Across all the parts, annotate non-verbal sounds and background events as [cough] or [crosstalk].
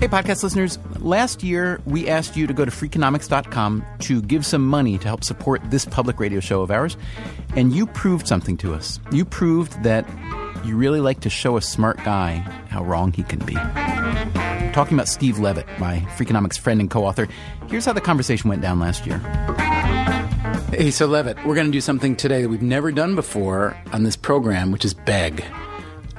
Hey, podcast listeners. Last year, we asked you to go to freakonomics.com to give some money to help support this public radio show of ours. And you proved something to us. You proved that you really like to show a smart guy how wrong he can be. talking about Steve Levitt, my Freakonomics friend and co author. Here's how the conversation went down last year. Hey, so Levitt, we're going to do something today that we've never done before on this program, which is beg.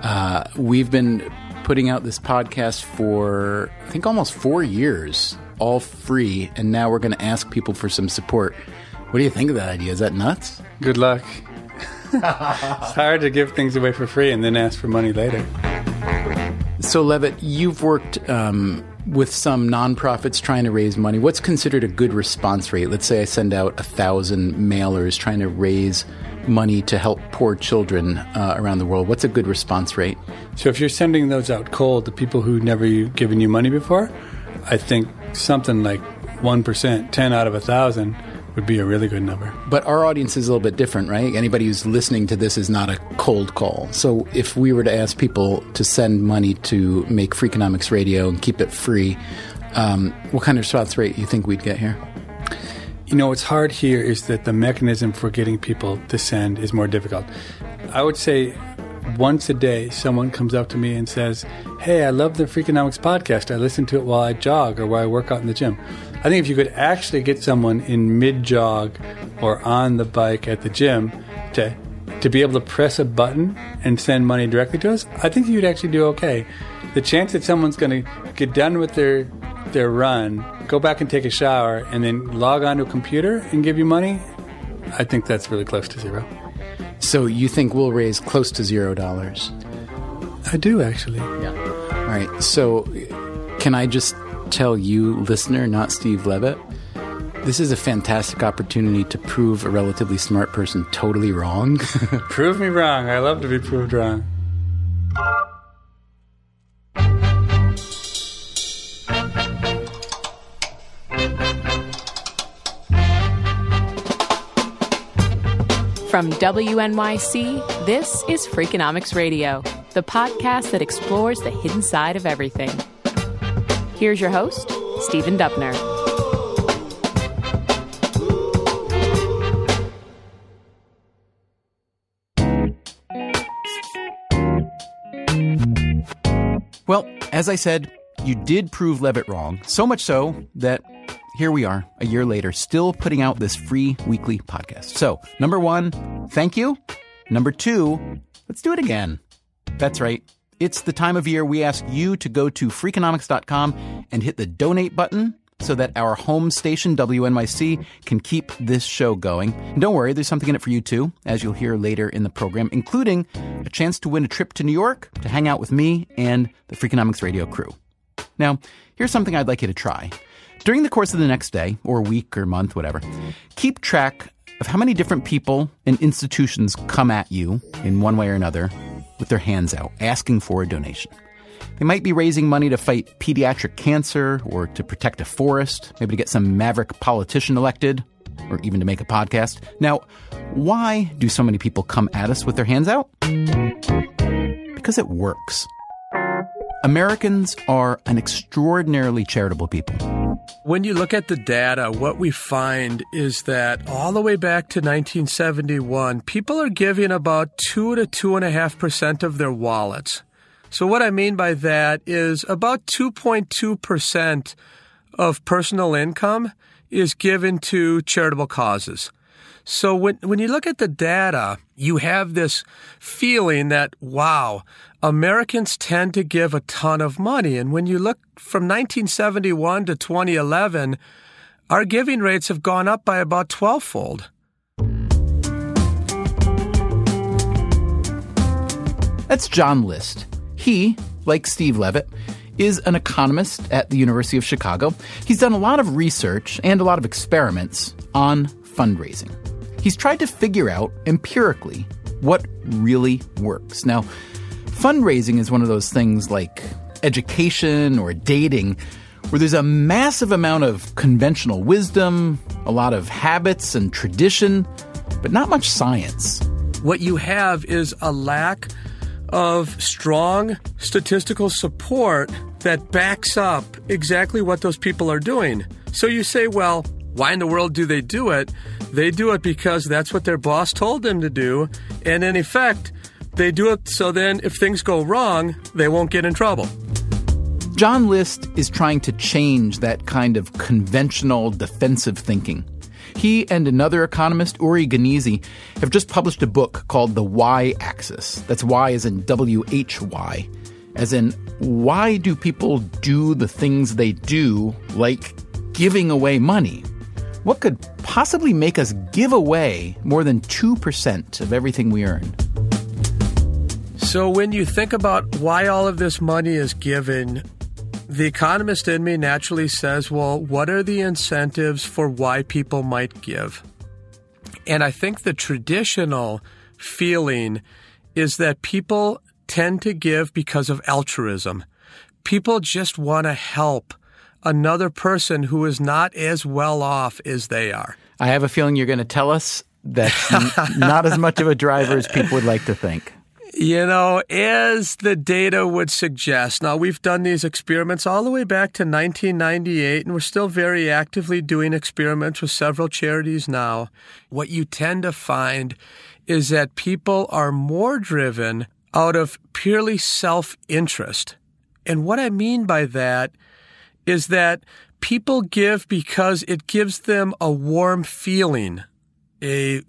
Uh, we've been putting out this podcast for, I think, almost four years, all free, and now we're going to ask people for some support. What do you think of that idea? Is that nuts? Good luck. [laughs] it's hard to give things away for free and then ask for money later. So, Levitt, you've worked um, with some nonprofits trying to raise money. What's considered a good response rate? Let's say I send out a thousand mailers trying to raise money to help poor children uh, around the world. What's a good response rate? So, if you're sending those out cold to people who've never given you money before, I think something like 1%, 10 out of a thousand would be a really good number. But our audience is a little bit different, right? Anybody who's listening to this is not a cold call. So if we were to ask people to send money to make Freakonomics Radio and keep it free, um, what kind of response rate do you think we'd get here? You know, what's hard here is that the mechanism for getting people to send is more difficult. I would say once a day, someone comes up to me and says, Hey, I love the Freakonomics podcast. I listen to it while I jog or while I work out in the gym. I think if you could actually get someone in mid jog or on the bike at the gym to to be able to press a button and send money directly to us, I think you'd actually do okay. The chance that someone's going to get done with their their run, go back and take a shower, and then log onto a computer and give you money, I think that's really close to zero. So you think we'll raise close to zero dollars? I do actually. Yeah. All right. So can I just tell you, listener, not Steve Levitt, this is a fantastic opportunity to prove a relatively smart person totally wrong. [laughs] prove me wrong. I love to be proved wrong. From WNYC, this is Freakonomics Radio, the podcast that explores the hidden side of everything. Here's your host, Stephen Dubner. Well, as I said, you did prove Levitt wrong, so much so that here we are, a year later, still putting out this free weekly podcast. So, number one, thank you. Number two, let's do it again. That's right. It's the time of year we ask you to go to freakonomics.com and hit the donate button so that our home station, WNYC, can keep this show going. And don't worry, there's something in it for you too, as you'll hear later in the program, including a chance to win a trip to New York to hang out with me and the Freakonomics radio crew. Now, here's something I'd like you to try. During the course of the next day, or week, or month, whatever, keep track of how many different people and institutions come at you in one way or another with their hands out, asking for a donation. They might be raising money to fight pediatric cancer or to protect a forest, maybe to get some maverick politician elected, or even to make a podcast. Now, why do so many people come at us with their hands out? Because it works. Americans are an extraordinarily charitable people. When you look at the data, what we find is that all the way back to 1971, people are giving about 2 to 2.5% of their wallets. So, what I mean by that is about 2.2% of personal income is given to charitable causes. So when, when you look at the data, you have this feeling that, wow, Americans tend to give a ton of money. And when you look from 1971 to 2011, our giving rates have gone up by about 12 fold. That's John List. He, like Steve Levitt, is an economist at the University of Chicago. He's done a lot of research and a lot of experiments on fundraising. He's tried to figure out empirically what really works. Now, fundraising is one of those things like education or dating where there's a massive amount of conventional wisdom, a lot of habits and tradition, but not much science. What you have is a lack of strong statistical support that backs up exactly what those people are doing. So you say, well, why in the world do they do it? They do it because that's what their boss told them to do. And in effect, they do it so then if things go wrong, they won't get in trouble. John List is trying to change that kind of conventional defensive thinking. He and another economist, Uri Gneezy, have just published a book called The Y Axis. That's Y as in W H Y. As in, why do people do the things they do, like giving away money? What could possibly make us give away more than 2% of everything we earn? So, when you think about why all of this money is given, the economist in me naturally says, well, what are the incentives for why people might give? And I think the traditional feeling is that people tend to give because of altruism. People just want to help another person who is not as well off as they are. I have a feeling you're going to tell us that's [laughs] n- not as much of a driver as people would like to think. You know, as the data would suggest, now we've done these experiments all the way back to 1998, and we're still very actively doing experiments with several charities now. What you tend to find is that people are more driven out of purely self interest. And what I mean by that is that people give because it gives them a warm feeling a,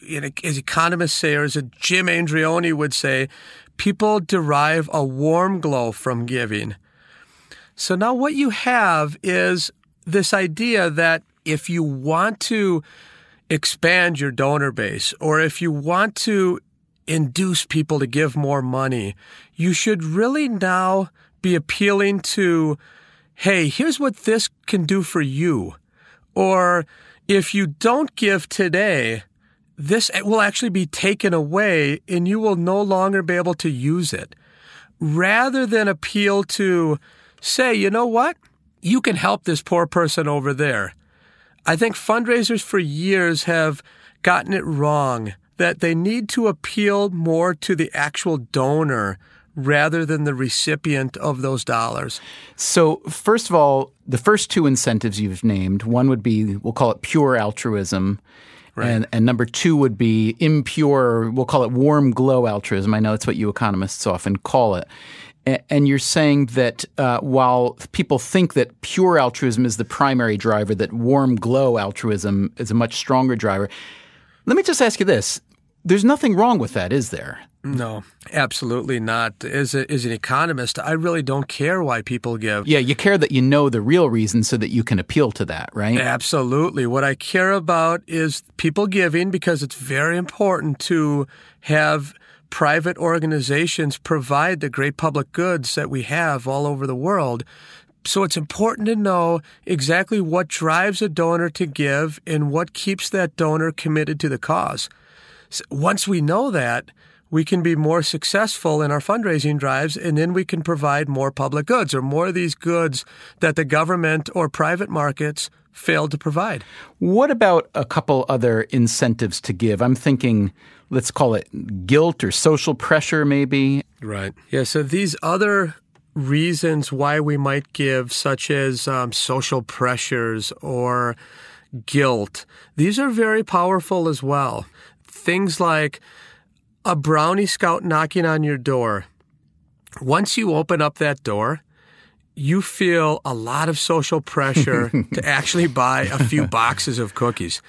as economists say, or as Jim Andreoni would say, people derive a warm glow from giving. So now what you have is this idea that if you want to expand your donor base, or if you want to induce people to give more money, you should really now be appealing to, hey, here's what this can do for you. Or if you don't give today, this will actually be taken away and you will no longer be able to use it. Rather than appeal to say, you know what? You can help this poor person over there. I think fundraisers for years have gotten it wrong that they need to appeal more to the actual donor rather than the recipient of those dollars. So, first of all, the first two incentives you've named one would be, we'll call it pure altruism. Right. And, and number two would be impure, we'll call it warm glow altruism. I know that's what you economists often call it. And you're saying that uh, while people think that pure altruism is the primary driver, that warm glow altruism is a much stronger driver. Let me just ask you this. There's nothing wrong with that, is there? No, absolutely not. As, a, as an economist, I really don't care why people give. Yeah, you care that you know the real reason so that you can appeal to that, right? Absolutely. What I care about is people giving because it's very important to have private organizations provide the great public goods that we have all over the world. So it's important to know exactly what drives a donor to give and what keeps that donor committed to the cause. So once we know that, we can be more successful in our fundraising drives and then we can provide more public goods or more of these goods that the government or private markets failed to provide. What about a couple other incentives to give? I'm thinking, let's call it guilt or social pressure, maybe. Right. Yeah. So these other reasons why we might give, such as um, social pressures or guilt, these are very powerful as well. Things like, a brownie scout knocking on your door, once you open up that door, you feel a lot of social pressure [laughs] to actually buy a few boxes of cookies.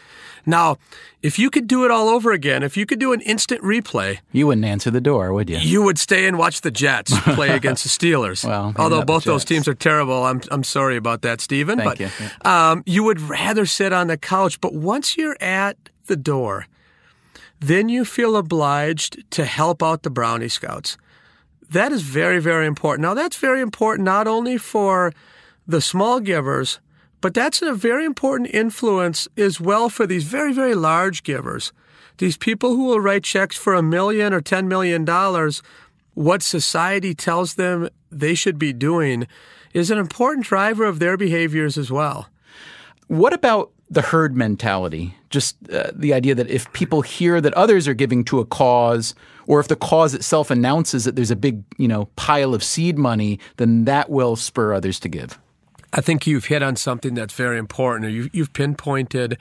Now, if you could do it all over again, if you could do an instant replay, you wouldn't answer the door, would you? You would stay and watch the Jets play [laughs] against the Steelers. well, although both those teams are terrible, I'm I'm sorry about that, Stephen. Thank but you. Um, you would rather sit on the couch. But once you're at the door, then you feel obliged to help out the Brownie Scouts. That is very, very important. Now, that's very important not only for the small givers, but that's a very important influence as well for these very, very large givers. These people who will write checks for a million or $10 million, what society tells them they should be doing is an important driver of their behaviors as well. What about the herd mentality, just uh, the idea that if people hear that others are giving to a cause, or if the cause itself announces that there's a big, you know, pile of seed money, then that will spur others to give. I think you've hit on something that's very important. You, you've pinpointed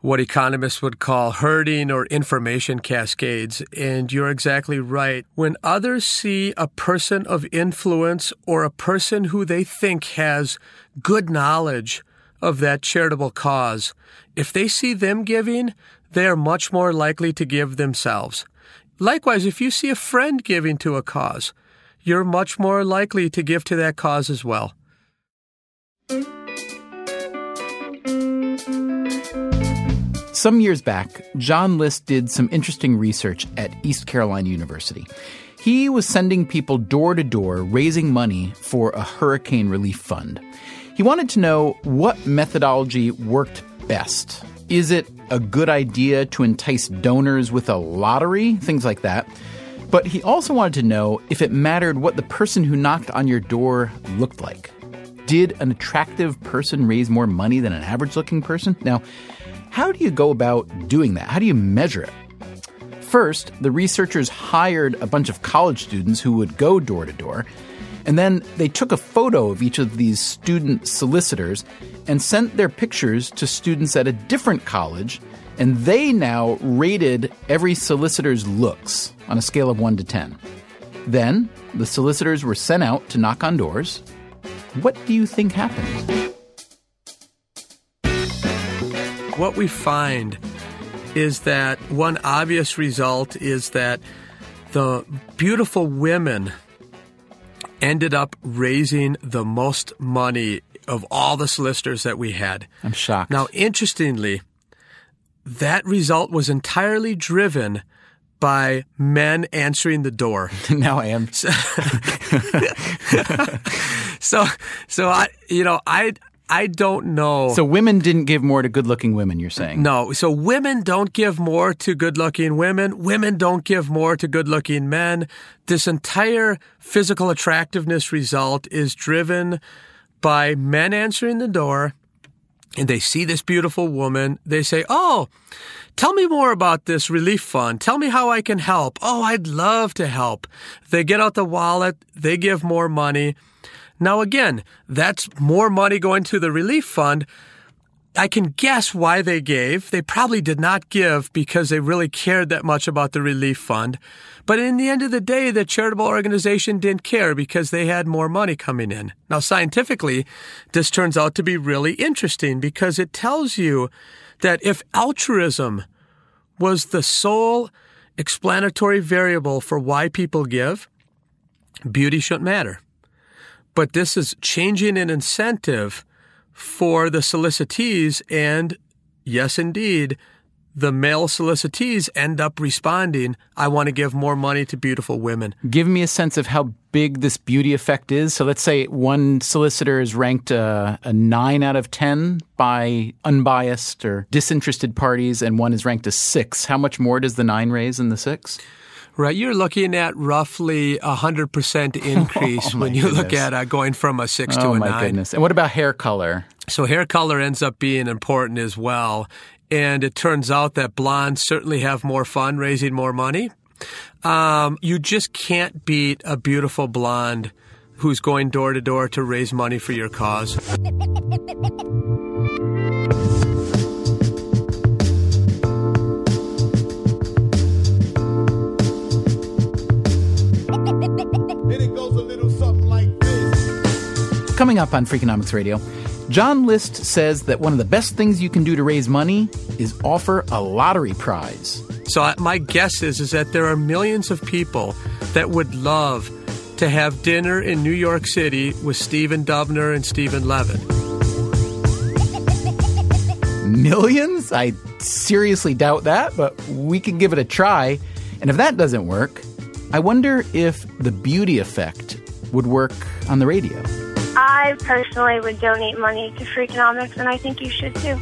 what economists would call herding or information cascades. And you're exactly right. When others see a person of influence or a person who they think has good knowledge of that charitable cause, if they see them giving, they are much more likely to give themselves. Likewise, if you see a friend giving to a cause, you're much more likely to give to that cause as well. Some years back, John List did some interesting research at East Carolina University. He was sending people door to door raising money for a hurricane relief fund. He wanted to know what methodology worked best. Is it a good idea to entice donors with a lottery? Things like that. But he also wanted to know if it mattered what the person who knocked on your door looked like. Did an attractive person raise more money than an average looking person? Now, how do you go about doing that? How do you measure it? First, the researchers hired a bunch of college students who would go door to door, and then they took a photo of each of these student solicitors and sent their pictures to students at a different college, and they now rated every solicitor's looks on a scale of 1 to 10. Then, the solicitors were sent out to knock on doors. What do you think happened? what we find is that one obvious result is that the beautiful women ended up raising the most money of all the solicitors that we had. I'm shocked. Now, interestingly, that result was entirely driven by men answering the door. [laughs] now I am. [laughs] so, so I, you know, I, I don't know. So women didn't give more to good-looking women, you're saying? No. So women don't give more to good-looking women. Women don't give more to good-looking men. This entire physical attractiveness result is driven by men answering the door and they see this beautiful woman. They say, "Oh, tell me more about this relief fund. Tell me how I can help." "Oh, I'd love to help." They get out the wallet, they give more money now, again, that's more money going to the relief fund. I can guess why they gave. They probably did not give because they really cared that much about the relief fund. But in the end of the day, the charitable organization didn't care because they had more money coming in. Now, scientifically, this turns out to be really interesting because it tells you that if altruism was the sole explanatory variable for why people give, beauty shouldn't matter. But this is changing an incentive for the solicitees, and yes, indeed, the male solicitees end up responding, I want to give more money to beautiful women. Give me a sense of how big this beauty effect is. So let's say one solicitor is ranked a, a 9 out of 10 by unbiased or disinterested parties, and one is ranked a 6. How much more does the 9 raise than the 6? Right, you're looking at roughly a hundred percent [laughs] increase oh, when you goodness. look at uh, going from a six oh, to a my nine. goodness! And what about hair color? So hair color ends up being important as well, and it turns out that blondes certainly have more fun raising more money. Um, you just can't beat a beautiful blonde who's going door to door to raise money for your cause. [laughs] Coming up on Freakonomics Radio, John List says that one of the best things you can do to raise money is offer a lottery prize. So my guess is is that there are millions of people that would love to have dinner in New York City with Stephen Dubner and Stephen Levitt. Millions? I seriously doubt that, but we can give it a try. And if that doesn't work, I wonder if the beauty effect would work on the radio. I personally would donate money to Freakonomics, and I think you should too.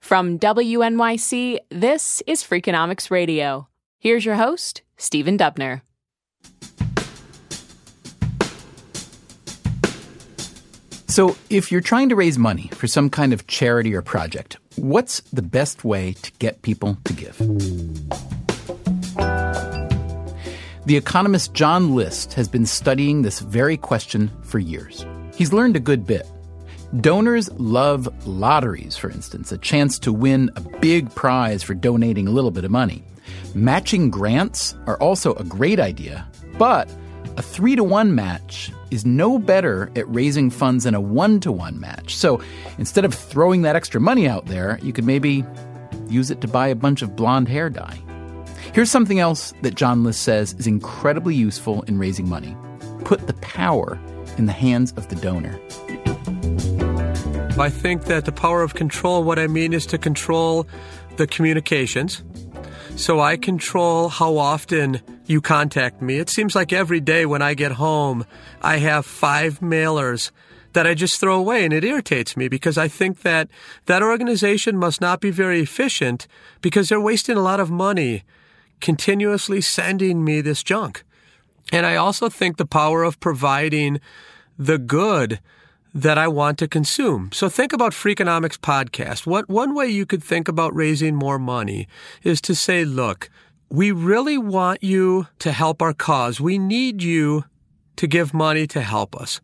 From WNYC, this is Freakonomics Radio. Here's your host, Stephen Dubner. So, if you're trying to raise money for some kind of charity or project, what's the best way to get people to give? The economist John List has been studying this very question for years. He's learned a good bit. Donors love lotteries, for instance, a chance to win a big prize for donating a little bit of money. Matching grants are also a great idea, but a three to one match is no better at raising funds than a one to one match. So instead of throwing that extra money out there, you could maybe use it to buy a bunch of blonde hair dye. Here's something else that John List says is incredibly useful in raising money put the power in the hands of the donor. I think that the power of control, what I mean is to control the communications. So I control how often you contact me. It seems like every day when I get home, I have five mailers that I just throw away and it irritates me because I think that that organization must not be very efficient because they're wasting a lot of money continuously sending me this junk. And I also think the power of providing the good that I want to consume. So think about Freakonomics podcast. What one way you could think about raising more money is to say, look, we really want you to help our cause. We need you to give money to help us.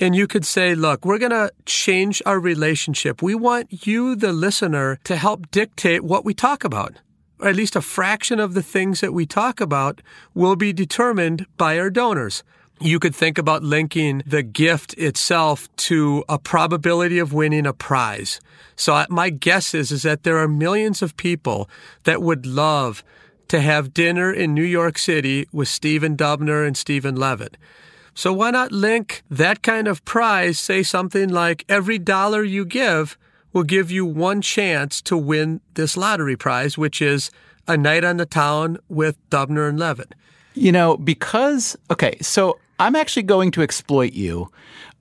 And you could say, look, we're going to change our relationship. We want you, the listener, to help dictate what we talk about. Or at least a fraction of the things that we talk about will be determined by our donors. You could think about linking the gift itself to a probability of winning a prize. So my guess is, is that there are millions of people that would love to have dinner in New York City with Stephen Dubner and Stephen Levitt. So why not link that kind of prize, say something like every dollar you give will give you one chance to win this lottery prize, which is a night on the town with Dubner and Levitt. You know, because, okay, so I'm actually going to exploit you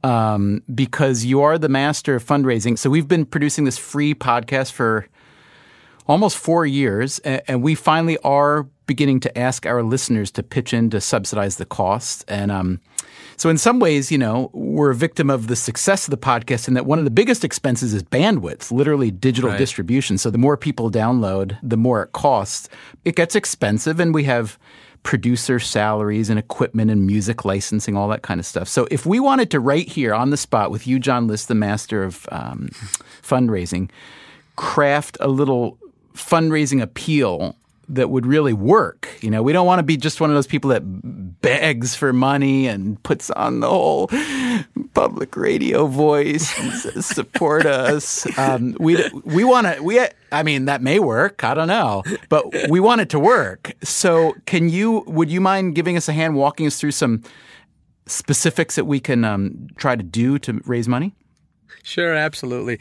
um, because you are the master of fundraising. So we've been producing this free podcast for almost four years, and, we finally are beginning to ask our listeners to pitch in to subsidize the cost. And um, so, in some ways, you know, we're a victim of the success of the podcast in that one of the biggest expenses is bandwidth, literally digital right. distribution. So, the more people download, the more it costs. It gets expensive, and we have producer salaries and equipment and music licensing, all that kind of stuff. So if we wanted to right here on the spot with you, John List, the master of um, fundraising, craft a little fundraising appeal that would really work. You know, we don't want to be just one of those people that begs for money and puts on the whole public radio voice and [laughs] says, support us. Um, we we want to. We I mean that may work. I don't know, but we want it to work. So, can you? Would you mind giving us a hand, walking us through some specifics that we can um, try to do to raise money? Sure, absolutely.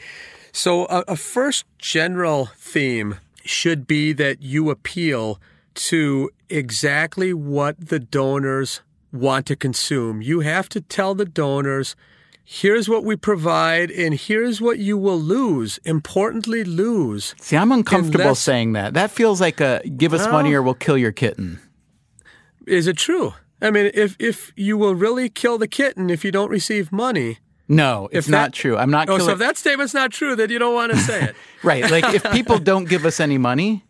So, a, a first general theme should be that you appeal to exactly what the donors want to consume. You have to tell the donors, here's what we provide and here's what you will lose, importantly lose. See, I'm uncomfortable unless, saying that. That feels like a give us well, money or we'll kill your kitten. Is it true? I mean, if if you will really kill the kitten if you don't receive money, no, it's not true. I'm not. Oh, so if that statement's not true, then you don't want to say it. [laughs] right. Like if people don't give us any money,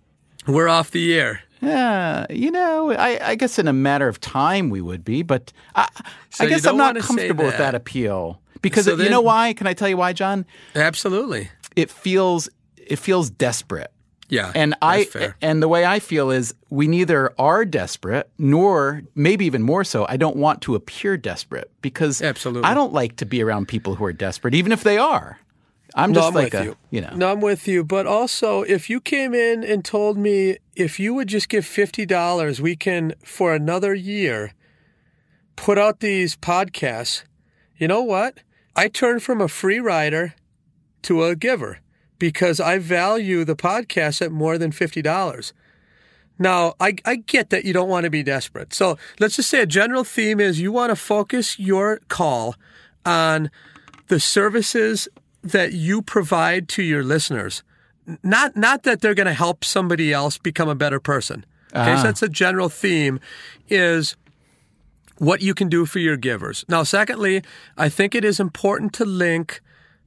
we're off the air. Yeah, you know, I, I guess in a matter of time we would be, but I, so I guess I'm not comfortable that. with that appeal because so you know why? Can I tell you why, John? Absolutely. It feels it feels desperate. Yeah. And I fair. and the way I feel is we neither are desperate nor maybe even more so I don't want to appear desperate because Absolutely. I don't like to be around people who are desperate even if they are. I'm just no, I'm like a, you. you know. No, I'm with you, but also if you came in and told me if you would just give $50 we can for another year put out these podcasts. You know what? I turned from a free rider to a giver because I value the podcast at more than $50. Now, I, I get that you don't want to be desperate. So let's just say a general theme is you want to focus your call on the services that you provide to your listeners, not not that they're going to help somebody else become a better person. Okay, so uh-huh. that's a general theme is what you can do for your givers. Now, secondly, I think it is important to link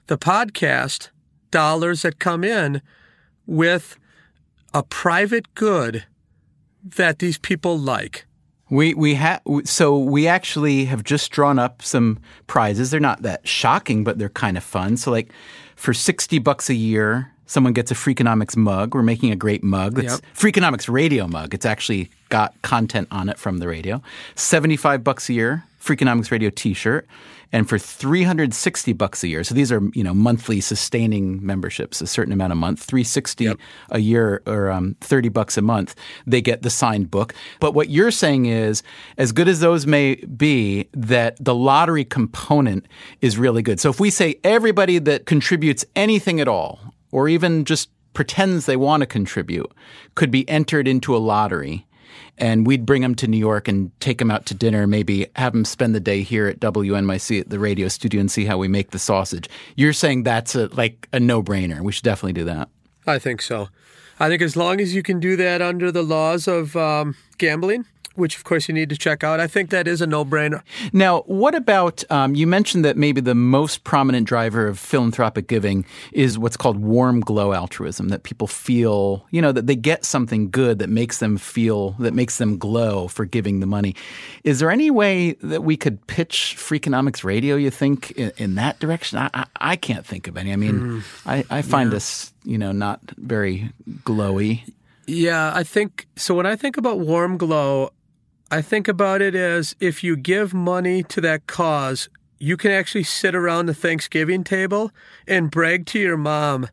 the podcast dollars that come in with a private good that these people like. We we have so we actually have just drawn up some prizes. They're not that shocking, but they're kind of fun. So like for sixty bucks a year, someone gets a Freakonomics mug. We're making a great mug. It's Yep. Freakonomics radio mug. It's actually got content on it from the radio. Seventy five bucks a year, Freakonomics radio T-shirt. And for 360 bucks a year, so these are you know monthly sustaining memberships, a certain amount a month, 360 a year or um, 30 bucks a month, they get the signed book. But what you're saying is, as good as those may be, that the lottery component is really good. So if we say everybody that contributes anything at all, or even just pretends they want to contribute, could be entered into a lottery. And we'd bring them to New York and take them out to dinner, maybe have them spend the day here at WNYC at the radio studio and see how we make the sausage. You're saying that's a, like a no brainer. We should definitely do that. I think so. I think as long as you can do that under the laws of um, gambling, which of course you need to check out, I think that is a no brainer. Now, what about um, you mentioned that maybe the most prominent driver of philanthropic giving is what's called warm glow altruism, that people feel, you know, that they get something good that makes them feel, that makes them glow for giving the money. Is there any way that we could pitch Freakonomics Radio, you think, in, in that direction? I, I, I can't think of any. I mean, I, I find us, you know, not very glowy. Yeah, I think so. When I think about warm glow, I think about it as if you give money to that cause, you can actually sit around the Thanksgiving table and brag to your mom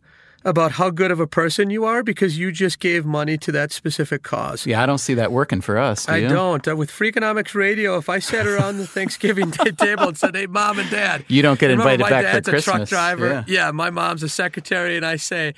about how good of a person you are because you just gave money to that specific cause. Yeah, I don't see that working for us. Do I you? don't. Uh, with Freakonomics Radio, if I sat around the Thanksgiving [laughs] table and said, "Hey, mom and dad," You don't get invited my back for dad's a truck Christmas." driver. Yeah. my mom's a secretary, and I say,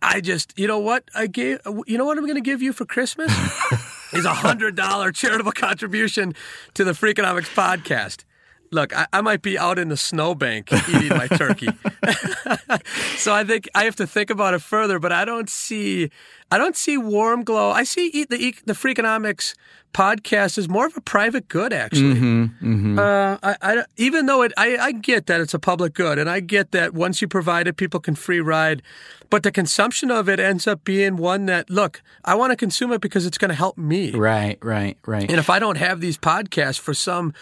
"I just, you know what? I gave. You know what I'm going to give you for Christmas [laughs] is a hundred dollar charitable contribution to the Freakonomics podcast." Look, I, I might be out in the snowbank eating my turkey. [laughs] so I think I have to think about it further, but I don't see, I don't see warm glow. I see eat the the Freakonomics podcast is more of a private good, actually. Uh, I, I, even though it, I, I get that it's a public good, and I get that once you provide it, people can free ride, but the consumption of it ends up being one that look, I want to consume it because it's going to help me. Right, right, right. And if I don't have these podcasts for some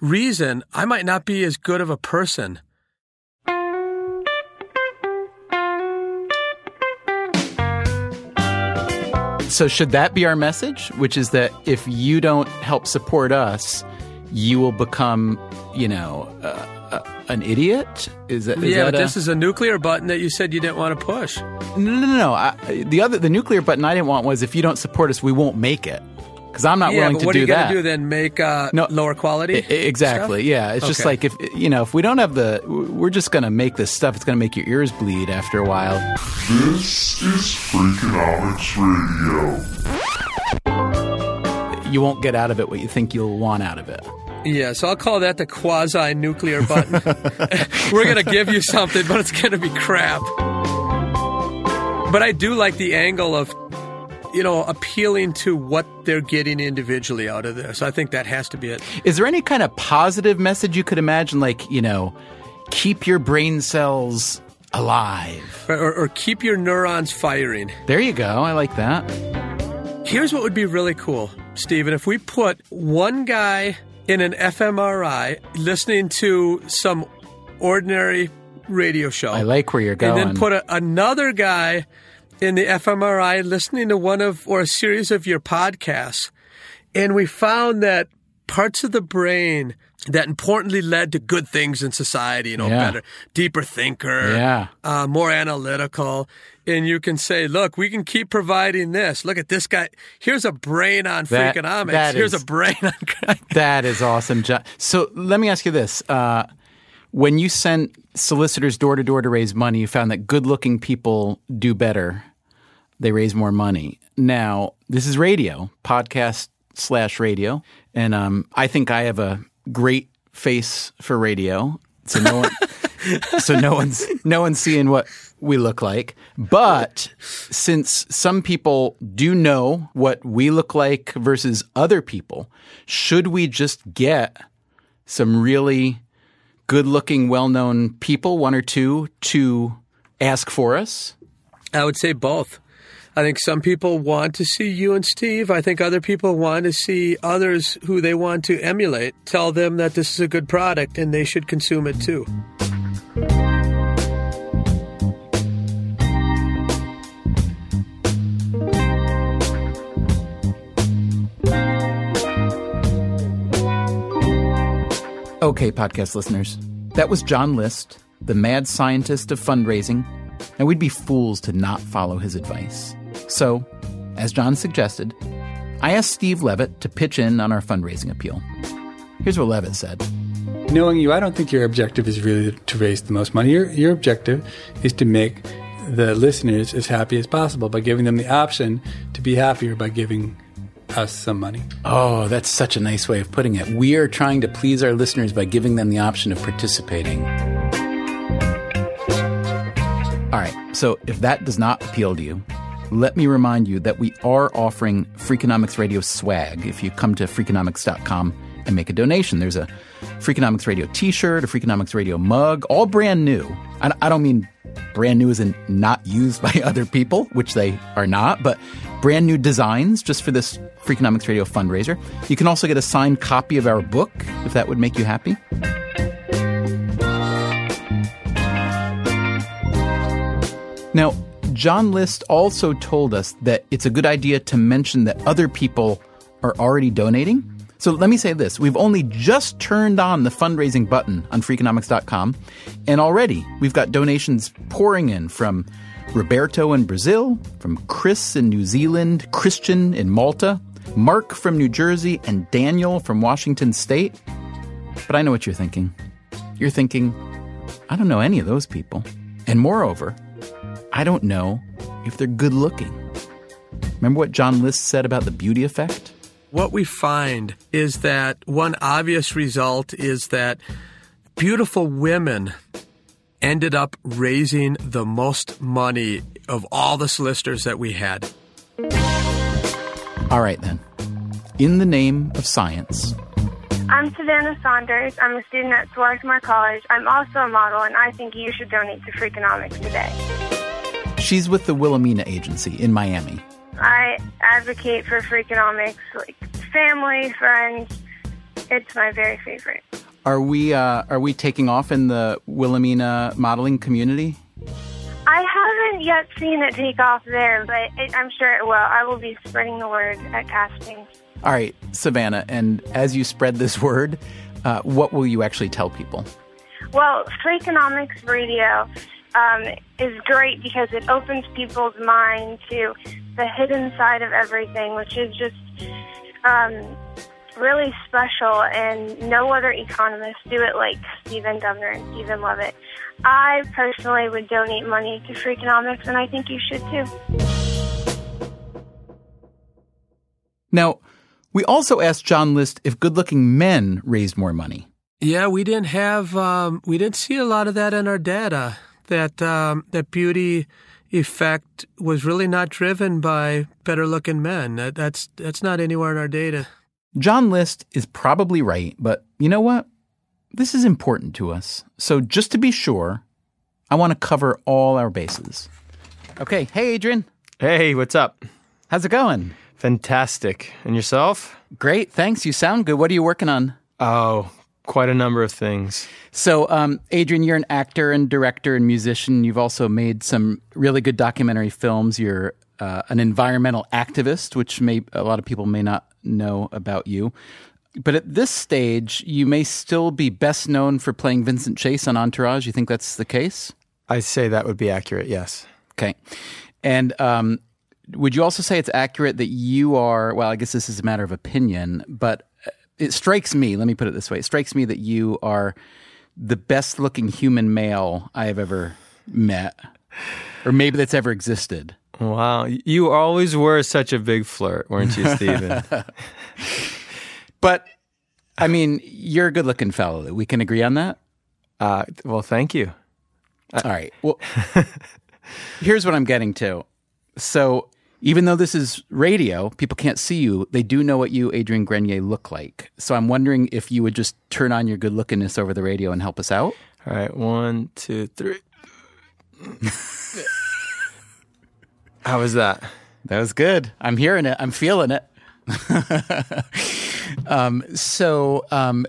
reason, I might not be as good of a person. So should that be our message, which is that if you don't help support us, you will become, you know, uh, uh, an idiot? Is that is yeah, that but a- this is a nuclear button that you said you didn't want to push. no, no, no, no. I, the other, the nuclear button I didn't want was if you don't support us, we won't make it because I'm not yeah, willing but to what are you going to do then? Make uh, No. lower quality? I- I- exactly. stuff? Yeah, it's just like if you know if we don't have the, we're just going to make this stuff. It's going to make your ears bleed after a while. This is Freakonomics Radio. You won't get out of it what you think you'll want out of it. Yeah, so I'll call that the quasi nuclear button. [laughs] [laughs] We're going to give you something, but it's going to be crap. But I do like the angle of, you know, appealing to what they're getting individually out of this. I think that has to be it. Is there any kind of positive message you could imagine, like you know, keep your brain cells alive? Or, or, or keep your neurons firing. There you go. I like that. Here's what would be really cool, Stephen. If we put one guy in an fMRI listening to some ordinary radio show. I like where you're going. And then put a, another guy in the fMRI listening to one of or a series of your podcasts. And we found that parts of the brain that importantly led to good things in society, you know, Yeah. better, deeper thinker, Yeah. uh, more analytical. And you can say, look, we can keep providing this. Look at this guy. Here's a brain on That- Freakonomics. that Here's is- a brain on. [laughs] That is awesome, John. So let me ask you this: uh, When you sent solicitors door to door to raise money, you found that good-looking people do better; they raise more money. Now, this is radio, podcast slash radio, and um, I think I have a great face for radio. So no one, [laughs] so no one's no one's seeing what we look like. But since some people do know what we look like versus other people, should we just get some really good looking, well known people, one or two, to ask for us? I would say both. I think some people want to see you and Steve. I think other people want to see others who they want to emulate. Tell them that this is a good product and they should consume it too. Okay, podcast listeners, that was John List, the mad scientist of fundraising, and we'd be fools to not follow his advice. So, as John suggested, I asked Steve Levitt to pitch in on our fundraising appeal. Here's what Levitt said. Knowing you, I don't think your objective is really to raise the most money. Your, your objective is to make the listeners as happy as possible by giving them the option to be happier by giving us some money. Oh, that's such a nice way of putting it. We are trying to please our listeners by giving them the option of participating. All right, so if that does not appeal to you, let me remind you that we are offering Freakonomics Radio swag if you come to freakonomics.com and make a donation. There's a Freakonomics Radio t shirt, a Freakonomics Radio mug, all brand new. I I don't mean brand new as in not used by [laughs] other people, which they are not, but brand new designs just for this Freakonomics Radio fundraiser. You can also get a signed copy of our book if that would make you happy. Now, John List also told us that it's a good idea to mention that other people are already donating. So let me say this. We've only just turned on the fundraising button on freakonomics.com, and already we've got donations pouring in from Roberto in Brazil, from Chris in New Zealand, Christian in Malta, Mark from New Jersey, and Daniel from Washington State. But I know what you're thinking. You're thinking, I don't know any of those people. And moreover, I don't know if they're good looking. Remember what John List said about the beauty effect? What we find is that one obvious result is that beautiful women ended up raising the most money of all the solicitors that we had. All right, then. In the name of science, I'm Savannah Saunders. I'm a student at Swarthmore College. I'm also a model, and I think you should donate to Freakonomics today. she's with the Wilhelmina Agency in Miami. I advocate for Freakonomics, like family, friends. It's my very favorite. Are we uh, are we taking off in the Wilhelmina modeling community? I haven't yet seen it take off there, but it, I'm sure it will. I will be spreading the word at casting. All right, Savannah, and as you spread this [laughs] word, uh, what will you actually tell people? Well, Freakonomics Radio um, is great because it opens people's mind to the hidden side of everything, which is just um, really special, and no other economists do it like Stephen Dubner and Stephen Levitt. I personally would donate money to Freakonomics, and I think you should too. Now, we also asked John List if good-looking men raised more money. Yeah, we didn't have, um, we didn't see a lot of that in our data. That um, that beauty effect was really not driven by better-looking men. That, that's that's not anywhere in our data. John List is probably right, but you know what? This is important to us. So just to be sure, I want to cover all our bases. Okay, hey Adrian, Hey, what's up? how's it going? Fantastic. And yourself? Great, thanks. You sound good. What are you working on? Oh, quite a number of things. So, um, Adrian, you're an actor and director and musician. You've also made some really good documentary films. You're uh, an environmental activist, which may a lot of people may not know about you. But at this stage, you may still be best known for playing Vincent Chase on Entourage. You think that's the case? I say that would be accurate, yes. Okay. And um, would you also say it's accurate that you are, well, I guess this is a matter of opinion, but uh, it strikes me, let me put it this way, it strikes me that you are the best looking human male I have ever met, or maybe that's ever existed. Wow. You always were such a big flirt, weren't you, Stephen? [laughs] But I mean, you're a good looking fellow. We can agree on that? uh, well, thank you. All right. Well, Here's what I'm getting to. So, even though this is radio, people can't see you. They do know what you, Adrian Grenier, look like. So, I'm wondering if you would just turn on your good lookingness over the radio and help us out. All right, one, two, three. [laughs] How was that? That was good. I'm hearing it. I'm feeling it. [laughs] um, so, um,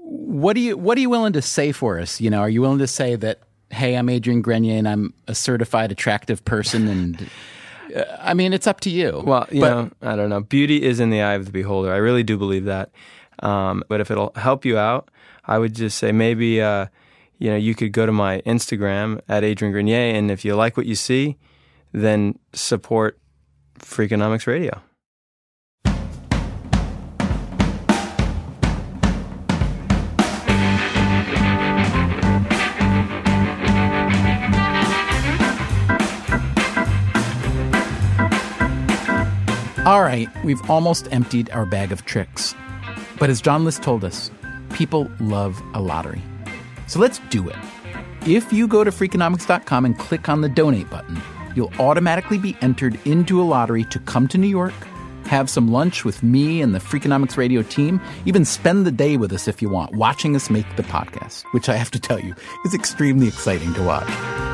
what do you what are you willing to say for us? You know, are you willing to say that, hey, I'm Adrian Grenier and I'm a certified attractive person, and [laughs] uh, I mean, it's up to you. Well, you But- know, I don't know. Beauty is in the eye of the beholder. I really do believe that. Um, but if it'll help you out, I would just say maybe uh, you know you could go to my Instagram at Adrian Grenier, and if you like what you see, then support Freakonomics Radio. All right, we've almost emptied our bag of tricks. But as John List told us, people love a lottery. So let's do it. If you go to Freakonomics.com and click on the donate button, you'll automatically be entered into a lottery to come to New York, have some lunch with me and the Freakonomics radio team, even spend the day with us if you want, watching us make the podcast, which I have to tell you is extremely exciting to watch.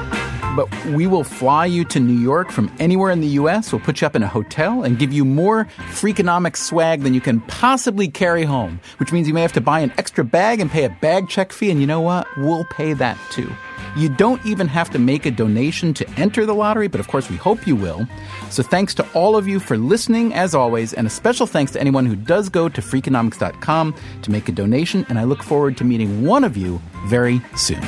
But we will fly you to New York from anywhere in the US. We'll put you up in a hotel and give you more Freakonomics swag than you can possibly carry home, which means you may have to buy an extra bag and pay a bag check fee. And you know what? We'll pay that too. You don't even have to make a donation to enter the lottery, but of course, we hope you will. So thanks to all of you for listening, as always, and a special thanks to anyone who does go to Freakonomics.com to make a donation. And I look forward to meeting one of you very soon.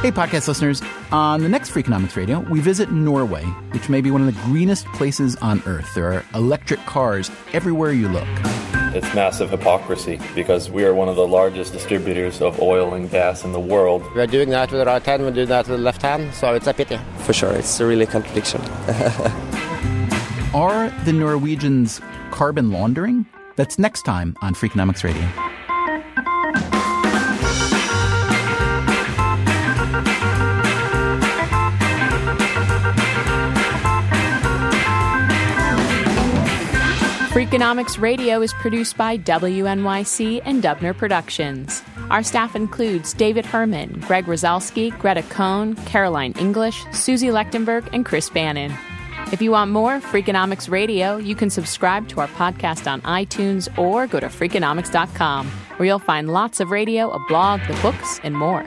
Hey, podcast listeners. On the next Freakonomics Radio, we visit Norway, which may be one of the greenest places on Earth. There are electric cars everywhere you look. It's massive hypocrisy because we are one of the largest distributors of oil and gas in the world. We are doing that with the right hand, we're doing that with the left hand, so it's a pity. For sure, it's a really contradiction. [laughs] Are the Norwegians carbon laundering? That's next time on Freakonomics Radio. Freakonomics Radio is produced by WNYC and Dubner Productions. Our staff includes David Herman, Greg Rosalsky, Greta Cohn, Caroline English, Susie Lechtenberg, and Chris Bannon. If you want more Freakonomics Radio, you can subscribe to our podcast on iTunes or go to Freakonomics.com, where you'll find lots of radio, a blog, the books, and more.